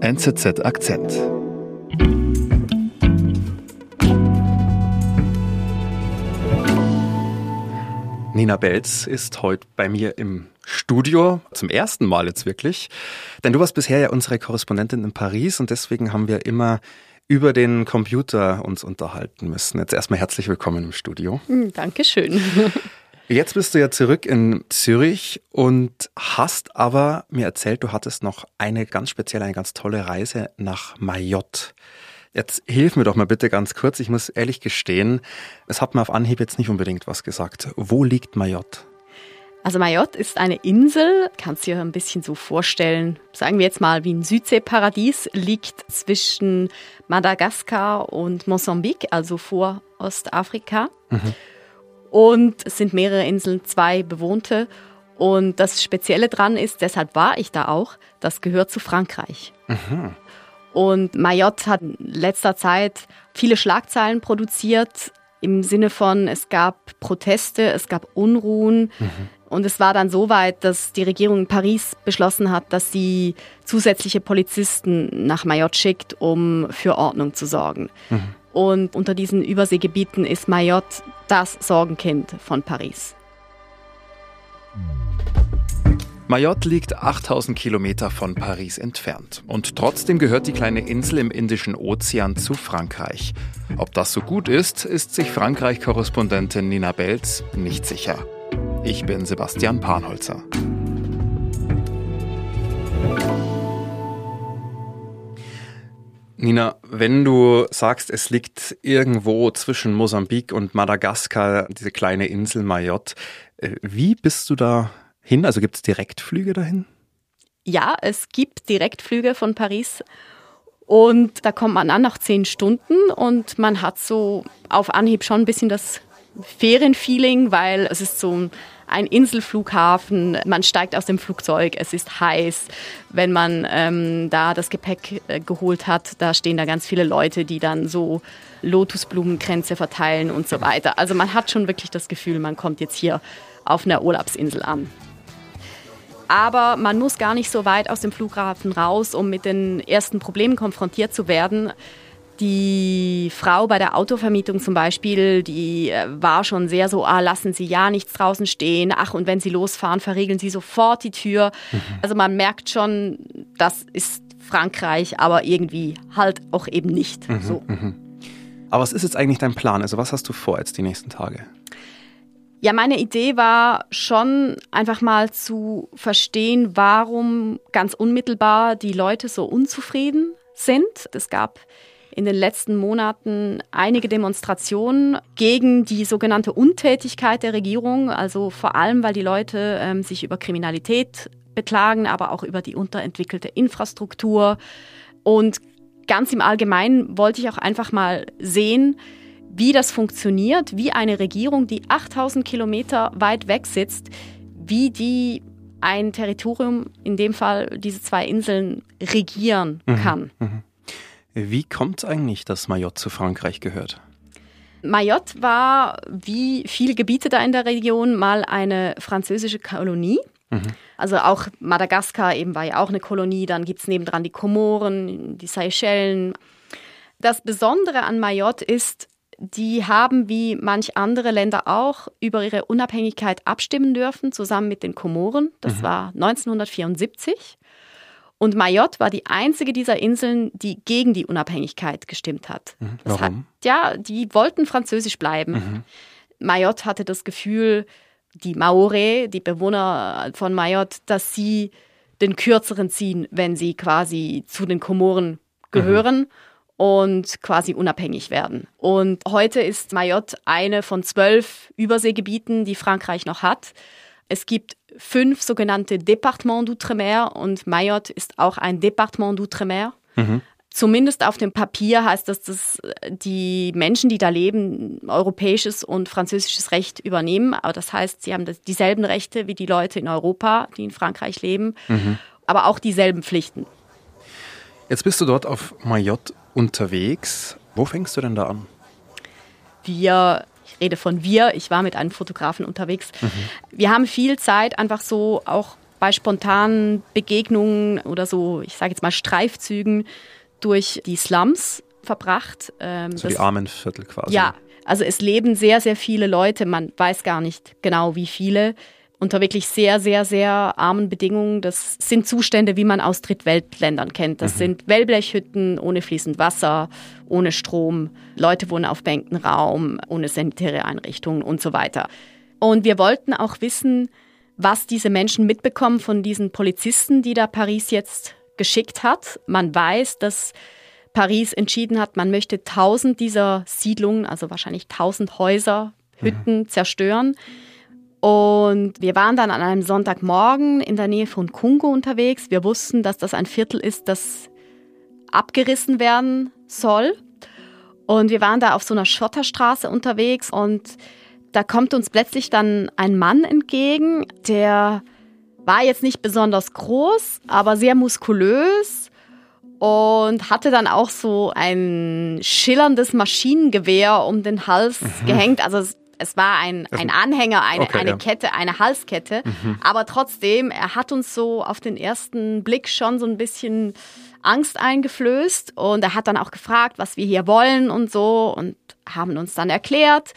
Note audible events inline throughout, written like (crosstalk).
NZZ Akzent. Nina Belz ist heute bei mir im Studio, zum ersten Mal jetzt wirklich. Denn du warst bisher ja unsere Korrespondentin in Paris und deswegen haben wir immer über den Computer uns unterhalten müssen. Jetzt erstmal herzlich willkommen im Studio. Hm, Dankeschön. (laughs) Jetzt bist du ja zurück in Zürich und hast aber mir erzählt, du hattest noch eine ganz spezielle, eine ganz tolle Reise nach Mayotte. Jetzt hilf mir doch mal bitte ganz kurz. Ich muss ehrlich gestehen, es hat mir auf Anhieb jetzt nicht unbedingt was gesagt. Wo liegt Mayotte? Also Mayotte ist eine Insel, kannst du dir ein bisschen so vorstellen, sagen wir jetzt mal wie ein Südseeparadies, liegt zwischen Madagaskar und Mosambik, also vor Ostafrika. Mhm. Und es sind mehrere Inseln, zwei bewohnte. Und das Spezielle dran ist, deshalb war ich da auch, das gehört zu Frankreich. Mhm. Und Mayotte hat in letzter Zeit viele Schlagzeilen produziert, im Sinne von, es gab Proteste, es gab Unruhen. Mhm. Und es war dann so weit, dass die Regierung in Paris beschlossen hat, dass sie zusätzliche Polizisten nach Mayotte schickt, um für Ordnung zu sorgen. Mhm. Und unter diesen Überseegebieten ist Mayotte das Sorgenkind von Paris. Mayotte liegt 8000 Kilometer von Paris entfernt. Und trotzdem gehört die kleine Insel im Indischen Ozean zu Frankreich. Ob das so gut ist, ist sich Frankreich-Korrespondentin Nina Belz nicht sicher. Ich bin Sebastian Panholzer. Nina, wenn du sagst, es liegt irgendwo zwischen Mosambik und Madagaskar, diese kleine Insel Mayotte, äh, wie bist du da hin? Also gibt es Direktflüge dahin? Ja, es gibt Direktflüge von Paris und da kommt man an nach zehn Stunden und man hat so auf Anhieb schon ein bisschen das Ferienfeeling, weil es ist so ein Inselflughafen, man steigt aus dem Flugzeug, es ist heiß. Wenn man ähm, da das Gepäck äh, geholt hat, da stehen da ganz viele Leute, die dann so Lotusblumenkränze verteilen und so weiter. Also man hat schon wirklich das Gefühl, man kommt jetzt hier auf einer Urlaubsinsel an. Aber man muss gar nicht so weit aus dem Flughafen raus, um mit den ersten Problemen konfrontiert zu werden. Die Frau bei der Autovermietung zum Beispiel, die äh, war schon sehr so, ah, lassen Sie ja nichts draußen stehen. Ach, und wenn Sie losfahren, verriegeln Sie sofort die Tür. Mhm. Also man merkt schon, das ist Frankreich, aber irgendwie halt auch eben nicht mhm, so. Mhm. Aber was ist jetzt eigentlich dein Plan? Also was hast du vor jetzt die nächsten Tage? Ja, meine Idee war schon einfach mal zu verstehen, warum ganz unmittelbar die Leute so unzufrieden sind. Es gab in den letzten Monaten einige Demonstrationen gegen die sogenannte Untätigkeit der Regierung, also vor allem, weil die Leute ähm, sich über Kriminalität beklagen, aber auch über die unterentwickelte Infrastruktur. Und ganz im Allgemeinen wollte ich auch einfach mal sehen, wie das funktioniert, wie eine Regierung, die 8000 Kilometer weit weg sitzt, wie die ein Territorium, in dem Fall diese zwei Inseln, regieren mhm. kann. Mhm, mh. Wie kommt es eigentlich, dass Mayotte zu Frankreich gehört? Mayotte war, wie viele Gebiete da in der Region, mal eine französische Kolonie. Mhm. Also auch Madagaskar eben war ja auch eine Kolonie. Dann gibt es nebendran die Komoren, die Seychellen. Das Besondere an Mayotte ist, die haben wie manch andere Länder auch über ihre Unabhängigkeit abstimmen dürfen, zusammen mit den Komoren. Das mhm. war 1974. Und Mayotte war die einzige dieser Inseln, die gegen die Unabhängigkeit gestimmt hat. Mhm. Warum? Hat, ja, die wollten französisch bleiben. Mhm. Mayotte hatte das Gefühl, die Maore, die Bewohner von Mayotte, dass sie den kürzeren ziehen, wenn sie quasi zu den Komoren gehören. Mhm und quasi unabhängig werden. Und heute ist Mayotte eine von zwölf Überseegebieten, die Frankreich noch hat. Es gibt fünf sogenannte Départements d'Outre-mer und Mayotte ist auch ein Département d'Outre-mer. Mhm. Zumindest auf dem Papier heißt das, dass die Menschen, die da leben, europäisches und französisches Recht übernehmen. Aber das heißt, sie haben dieselben Rechte wie die Leute in Europa, die in Frankreich leben, mhm. aber auch dieselben Pflichten. Jetzt bist du dort auf Mayotte unterwegs. Wo fängst du denn da an? Wir rede von wir, ich war mit einem Fotografen unterwegs. Mhm. Wir haben viel Zeit einfach so auch bei spontanen Begegnungen oder so, ich sage jetzt mal Streifzügen durch die Slums verbracht. Ähm, so die Armenviertel quasi. Ja, also es leben sehr, sehr viele Leute, man weiß gar nicht genau wie viele, unter wirklich sehr, sehr, sehr armen Bedingungen. Das sind Zustände, wie man aus Drittweltländern kennt. Das mhm. sind Wellblechhütten ohne fließend Wasser, ohne Strom. Leute wohnen auf Bänkenraum, ohne sanitäre Einrichtungen und so weiter. Und wir wollten auch wissen, was diese Menschen mitbekommen von diesen Polizisten, die da Paris jetzt geschickt hat. Man weiß, dass Paris entschieden hat, man möchte tausend dieser Siedlungen, also wahrscheinlich tausend Häuser, Hütten mhm. zerstören. Und wir waren dann an einem Sonntagmorgen in der Nähe von Kungo unterwegs. Wir wussten, dass das ein Viertel ist, das abgerissen werden soll. Und wir waren da auf so einer Schotterstraße unterwegs und da kommt uns plötzlich dann ein Mann entgegen, der war jetzt nicht besonders groß, aber sehr muskulös und hatte dann auch so ein schillerndes Maschinengewehr um den Hals mhm. gehängt. Also es war ein, ein Anhänger, eine, okay, eine ja. Kette, eine Halskette. Mhm. Aber trotzdem, er hat uns so auf den ersten Blick schon so ein bisschen Angst eingeflößt. Und er hat dann auch gefragt, was wir hier wollen und so und haben uns dann erklärt.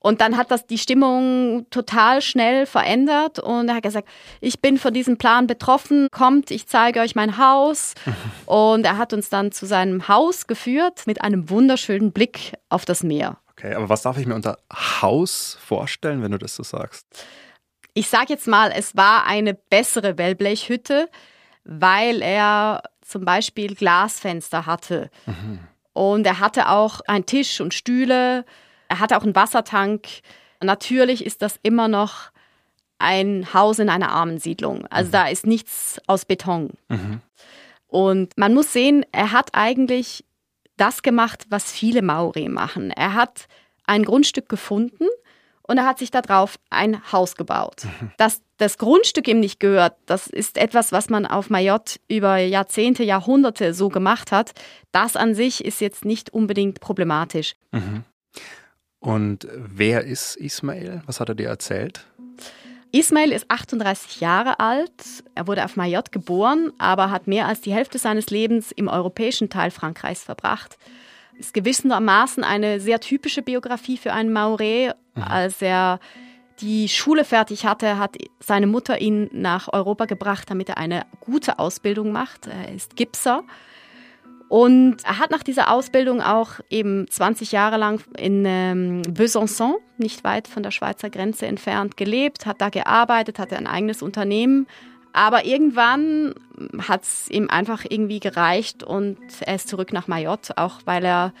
Und dann hat das die Stimmung total schnell verändert und er hat gesagt, ich bin von diesem Plan betroffen, kommt, ich zeige euch mein Haus. (laughs) und er hat uns dann zu seinem Haus geführt mit einem wunderschönen Blick auf das Meer. Okay, aber was darf ich mir unter Haus vorstellen, wenn du das so sagst? Ich sage jetzt mal, es war eine bessere Wellblechhütte, weil er zum Beispiel Glasfenster hatte. Mhm. Und er hatte auch einen Tisch und Stühle. Er hatte auch einen Wassertank. Natürlich ist das immer noch ein Haus in einer Armensiedlung. Also mhm. da ist nichts aus Beton. Mhm. Und man muss sehen, er hat eigentlich das gemacht, was viele Maori machen. Er hat ein Grundstück gefunden und er hat sich darauf ein Haus gebaut. Mhm. Dass das Grundstück ihm nicht gehört, das ist etwas, was man auf Mayotte über Jahrzehnte, Jahrhunderte so gemacht hat. Das an sich ist jetzt nicht unbedingt problematisch. Mhm. Und wer ist Ismail? Was hat er dir erzählt? Ismail ist 38 Jahre alt. Er wurde auf Mayotte geboren, aber hat mehr als die Hälfte seines Lebens im europäischen Teil Frankreichs verbracht. Ist gewissermaßen eine sehr typische Biografie für einen Maoré. Mhm. Als er die Schule fertig hatte, hat seine Mutter ihn nach Europa gebracht, damit er eine gute Ausbildung macht. Er ist Gipser und er hat nach dieser Ausbildung auch eben 20 Jahre lang in ähm, Besançon, nicht weit von der Schweizer Grenze entfernt, gelebt, hat da gearbeitet, hatte ein eigenes Unternehmen. Aber irgendwann hat es ihm einfach irgendwie gereicht und er ist zurück nach Mayotte, auch weil er,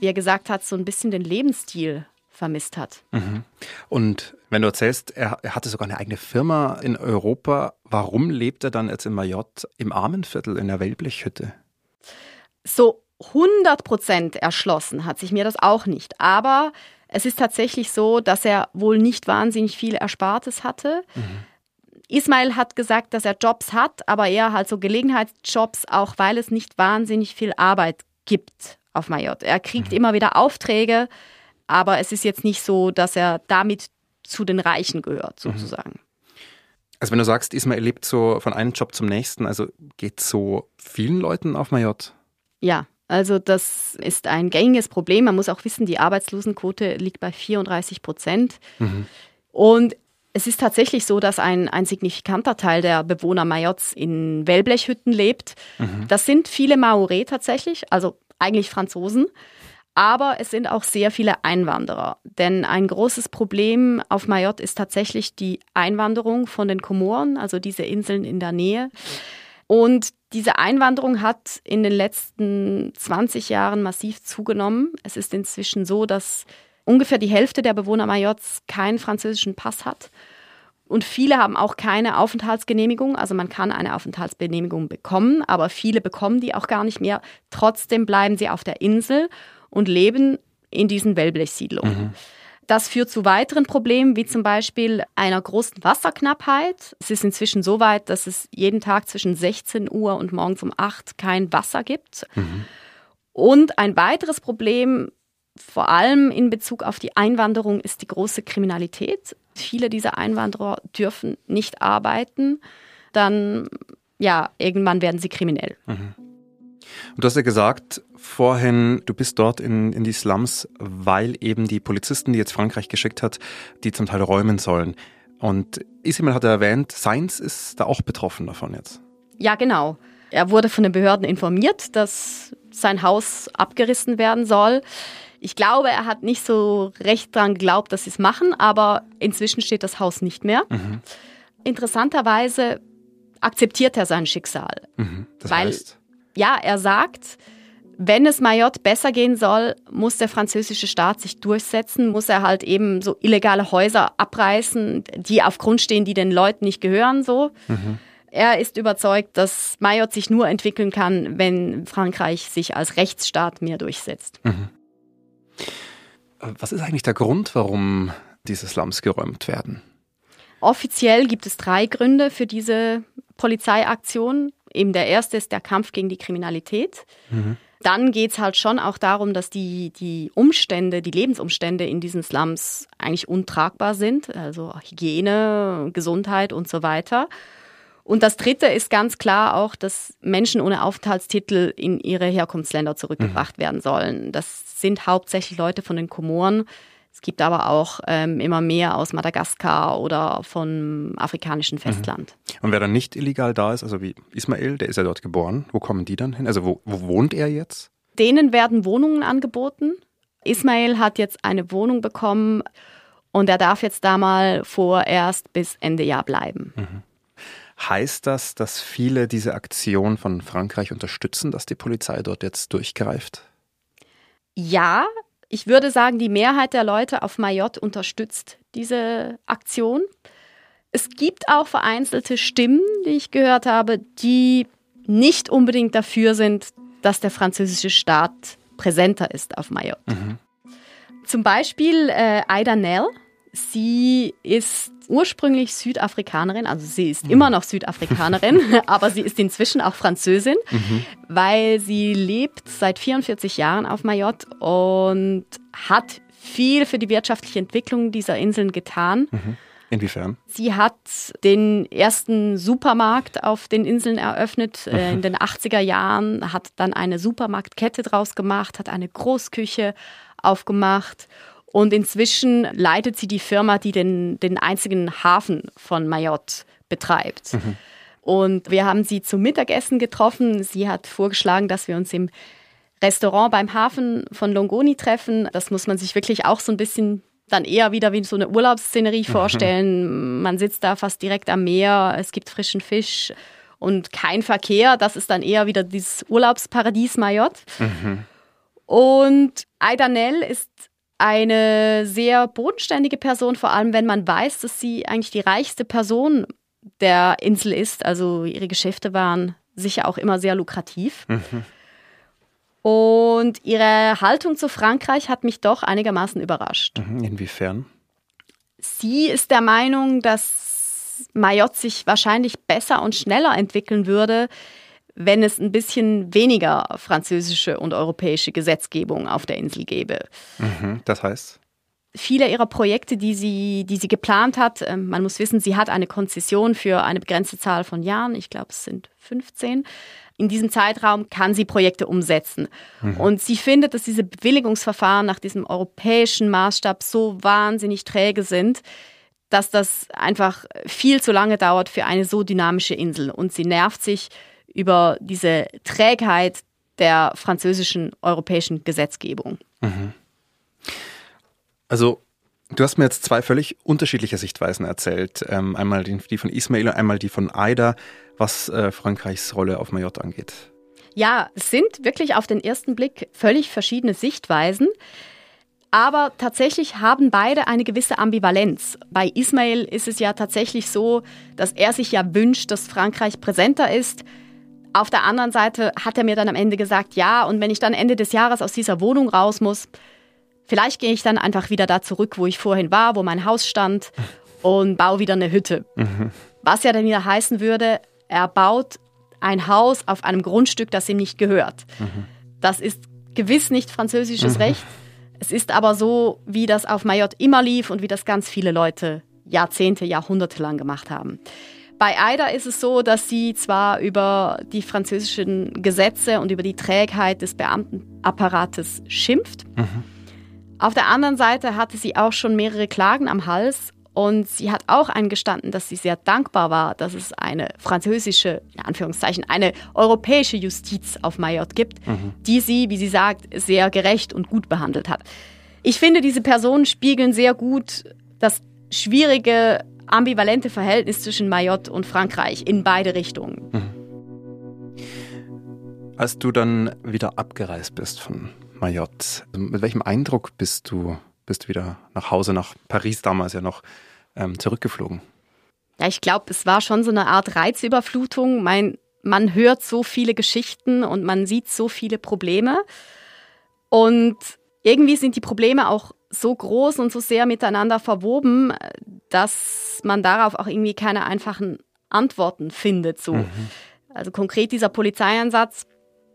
wie er gesagt hat, so ein bisschen den Lebensstil vermisst hat. Mhm. Und wenn du erzählst, er, hatte sogar eine eigene Firma in Europa, warum lebt er dann jetzt in Mayotte im Armenviertel in der Wellblechhütte? So 100% erschlossen hat sich mir das auch nicht. Aber es ist tatsächlich so, dass er wohl nicht wahnsinnig viel Erspartes hatte. Mhm. Ismail hat gesagt, dass er Jobs hat, aber eher halt so Gelegenheitsjobs, auch weil es nicht wahnsinnig viel Arbeit gibt auf Mayotte. Er kriegt mhm. immer wieder Aufträge, aber es ist jetzt nicht so, dass er damit zu den Reichen gehört, mhm. sozusagen. Mhm. Also wenn du sagst, Ismail lebt so von einem Job zum nächsten, also geht so vielen Leuten auf Mayotte? Ja, also das ist ein gängiges Problem. Man muss auch wissen, die Arbeitslosenquote liegt bei 34 Prozent. Mhm. Und es ist tatsächlich so, dass ein, ein signifikanter Teil der Bewohner Mayottes in Wellblechhütten lebt. Mhm. Das sind viele Maoré tatsächlich, also eigentlich Franzosen. Aber es sind auch sehr viele Einwanderer. Denn ein großes Problem auf Mayotte ist tatsächlich die Einwanderung von den Komoren, also diese Inseln in der Nähe. Und diese Einwanderung hat in den letzten 20 Jahren massiv zugenommen. Es ist inzwischen so, dass ungefähr die Hälfte der Bewohner Majorts keinen französischen Pass hat. Und viele haben auch keine Aufenthaltsgenehmigung. Also man kann eine Aufenthaltsgenehmigung bekommen, aber viele bekommen die auch gar nicht mehr. Trotzdem bleiben sie auf der Insel und leben in diesen Wellblechsiedlungen. Mhm. Das führt zu weiteren Problemen, wie zum Beispiel einer großen Wasserknappheit. Es ist inzwischen so weit, dass es jeden Tag zwischen 16 Uhr und morgens um 8 kein Wasser gibt. Mhm. Und ein weiteres Problem, vor allem in Bezug auf die Einwanderung, ist die große Kriminalität. Viele dieser Einwanderer dürfen nicht arbeiten. dann, ja, irgendwann werden sie kriminell. Mhm. Und du hast ja gesagt vorhin, du bist dort in, in die Slums, weil eben die Polizisten, die jetzt Frankreich geschickt hat, die zum Teil räumen sollen. Und Ismail hat erwähnt, Seins ist da auch betroffen davon jetzt. Ja, genau. Er wurde von den Behörden informiert, dass sein Haus abgerissen werden soll. Ich glaube, er hat nicht so recht daran geglaubt, dass sie es machen, aber inzwischen steht das Haus nicht mehr. Mhm. Interessanterweise akzeptiert er sein Schicksal. Mhm. Das weil, heißt? Ja, er sagt, wenn es Mayotte besser gehen soll, muss der französische Staat sich durchsetzen, muss er halt eben so illegale Häuser abreißen, die auf Grund stehen, die den Leuten nicht gehören, so. Mhm. Er ist überzeugt, dass Mayotte sich nur entwickeln kann, wenn Frankreich sich als Rechtsstaat mehr durchsetzt. Mhm. Was ist eigentlich der Grund, warum diese Slums geräumt werden? Offiziell gibt es drei Gründe für diese Polizeiaktion. Eben der erste ist der Kampf gegen die Kriminalität. Mhm. Dann geht es halt schon auch darum, dass die, die Umstände, die Lebensumstände in diesen Slums eigentlich untragbar sind. Also Hygiene, Gesundheit und so weiter. Und das Dritte ist ganz klar auch, dass Menschen ohne Aufenthaltstitel in ihre Herkunftsländer zurückgebracht mhm. werden sollen. Das sind hauptsächlich Leute von den Komoren. Es gibt aber auch ähm, immer mehr aus Madagaskar oder vom afrikanischen Festland. Mhm. Und wer dann nicht illegal da ist, also wie Ismail, der ist ja dort geboren, wo kommen die dann hin? Also wo, wo wohnt er jetzt? Denen werden Wohnungen angeboten. Ismail hat jetzt eine Wohnung bekommen und er darf jetzt da mal vorerst bis Ende Jahr bleiben. Mhm. Heißt das, dass viele diese Aktion von Frankreich unterstützen, dass die Polizei dort jetzt durchgreift? Ja, ich würde sagen, die Mehrheit der Leute auf Mayotte unterstützt diese Aktion. Es gibt auch vereinzelte Stimmen, die ich gehört habe, die nicht unbedingt dafür sind, dass der französische Staat präsenter ist auf Mayotte. Mhm. Zum Beispiel äh, Aida Nell. Sie ist ursprünglich Südafrikanerin, also sie ist mhm. immer noch Südafrikanerin, (laughs) aber sie ist inzwischen auch Französin, mhm. weil sie lebt seit 44 Jahren auf Mayotte und hat viel für die wirtschaftliche Entwicklung dieser Inseln getan. Mhm. Inwiefern? Sie hat den ersten Supermarkt auf den Inseln eröffnet äh, in den 80er Jahren, hat dann eine Supermarktkette draus gemacht, hat eine Großküche aufgemacht und inzwischen leitet sie die Firma, die den, den einzigen Hafen von Mayotte betreibt. Mhm. Und wir haben sie zum Mittagessen getroffen. Sie hat vorgeschlagen, dass wir uns im Restaurant beim Hafen von Longoni treffen. Das muss man sich wirklich auch so ein bisschen dann eher wieder wie so eine Urlaubsszenerie mhm. vorstellen. Man sitzt da fast direkt am Meer, es gibt frischen Fisch und kein Verkehr. Das ist dann eher wieder dieses Urlaubsparadies Mayotte. Mhm. Und Aidanel ist eine sehr bodenständige Person, vor allem wenn man weiß, dass sie eigentlich die reichste Person der Insel ist. Also ihre Geschäfte waren sicher auch immer sehr lukrativ. Mhm. Und ihre Haltung zu Frankreich hat mich doch einigermaßen überrascht. Mhm. Inwiefern? Sie ist der Meinung, dass Mayotte sich wahrscheinlich besser und schneller entwickeln würde, wenn es ein bisschen weniger französische und europäische Gesetzgebung auf der Insel gäbe. Mhm, das heißt? Viele ihrer Projekte, die sie, die sie geplant hat, ähm, man muss wissen, sie hat eine Konzession für eine begrenzte Zahl von Jahren, ich glaube es sind 15. In diesem Zeitraum kann sie Projekte umsetzen. Mhm. Und sie findet, dass diese Bewilligungsverfahren nach diesem europäischen Maßstab so wahnsinnig träge sind, dass das einfach viel zu lange dauert für eine so dynamische Insel. Und sie nervt sich über diese Trägheit der französischen europäischen Gesetzgebung. Mhm. Also Du hast mir jetzt zwei völlig unterschiedliche Sichtweisen erzählt. Ähm, einmal die, von Ismail und einmal die von Aida, was äh, Frankreichs Rolle auf Mayotte angeht. Ja, es sind wirklich auf den ersten Blick völlig verschiedene Sichtweisen. Aber tatsächlich haben beide eine gewisse Ambivalenz. Bei Ismail ist es ja tatsächlich so, dass er sich ja wünscht, dass Frankreich präsenter ist. Auf der anderen Seite hat er mir dann am Ende gesagt, ja, und wenn ich dann Ende des Jahres aus dieser Wohnung raus muss, vielleicht gehe ich dann einfach wieder da zurück, wo ich vorhin war, wo mein Haus stand (laughs) und baue wieder eine Hütte. Mhm. Was ja dann wieder heißen würde, er baut ein Haus auf einem Grundstück, das ihm nicht gehört. Mhm. Das ist gewiss nicht französisches mhm. Recht. Es ist aber so, wie das auf Mayotte immer lief und wie das ganz viele Leute Jahrzehnte, Jahrhunderte lang gemacht haben. Bei Aida ist es so, dass sie zwar über die französischen Gesetze und über die Trägheit des Beamtenapparates schimpft. Mhm. Auf der anderen Seite hatte sie auch schon mehrere Klagen am Hals und sie hat auch eingestanden, dass sie sehr dankbar war, dass es eine französische, in Anführungszeichen, eine europäische Justiz auf Mayotte gibt, mhm. die sie, wie sie sagt, sehr gerecht und gut behandelt hat. Ich finde, diese Personen spiegeln sehr gut das schwierige ambivalente Verhältnis zwischen Mayotte und Frankreich in beide Richtungen. Mhm. Als du dann wieder abgereist bist von Mayotte, mit welchem Eindruck bist du, bist du wieder nach Hause, nach Paris damals ja noch, ähm, zurückgeflogen? Ja, ich glaube, es war schon so eine Art Reizüberflutung. Mein, man hört so viele Geschichten und man sieht so viele Probleme. Und irgendwie sind die Probleme auch so groß und so sehr miteinander verwoben, dass man darauf auch irgendwie keine einfachen Antworten findet. So. Mhm. Also konkret dieser Polizeieinsatz,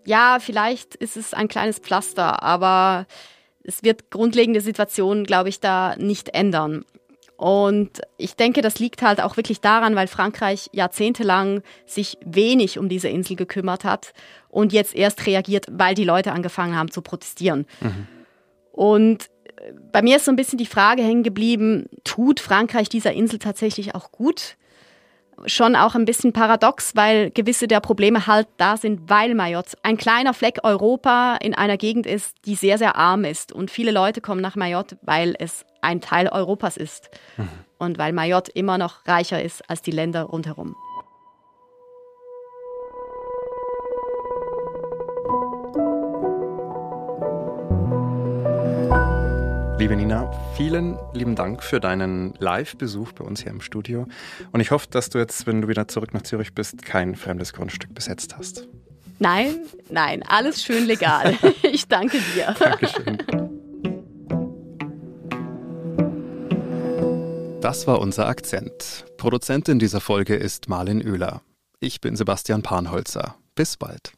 ja, vielleicht ist es ein kleines Pflaster, aber es wird grundlegende Situationen, glaube ich, da nicht ändern. Und ich denke, das liegt halt auch wirklich daran, weil Frankreich jahrzehntelang sich wenig um diese Insel gekümmert hat und jetzt erst reagiert, weil die Leute angefangen haben zu protestieren. Mhm. Und bei mir ist so ein bisschen die Frage hängen geblieben, tut Frankreich dieser Insel tatsächlich auch gut? Schon auch ein bisschen paradox, weil gewisse der Probleme halt da sind, weil Mayotte ein kleiner Fleck Europa in einer Gegend ist, die sehr, sehr arm ist. Und viele Leute kommen nach Mayotte, weil es ein Teil Europas ist. Mhm. Und weil Mayotte immer noch reicher ist als die Länder rundherum. Liebe Nina, vielen lieben Dank für deinen Live-Besuch bei uns hier im Studio. Und ich hoffe, dass du jetzt, wenn du wieder zurück nach Zürich bist, kein fremdes Grundstück besetzt hast. Nein, nein, alles schön legal. (laughs) ich danke dir. Dankeschön. Das war unser Akzent. Produzentin dieser Folge ist Marlin Oehler. Ich bin Sebastian Panholzer. Bis bald.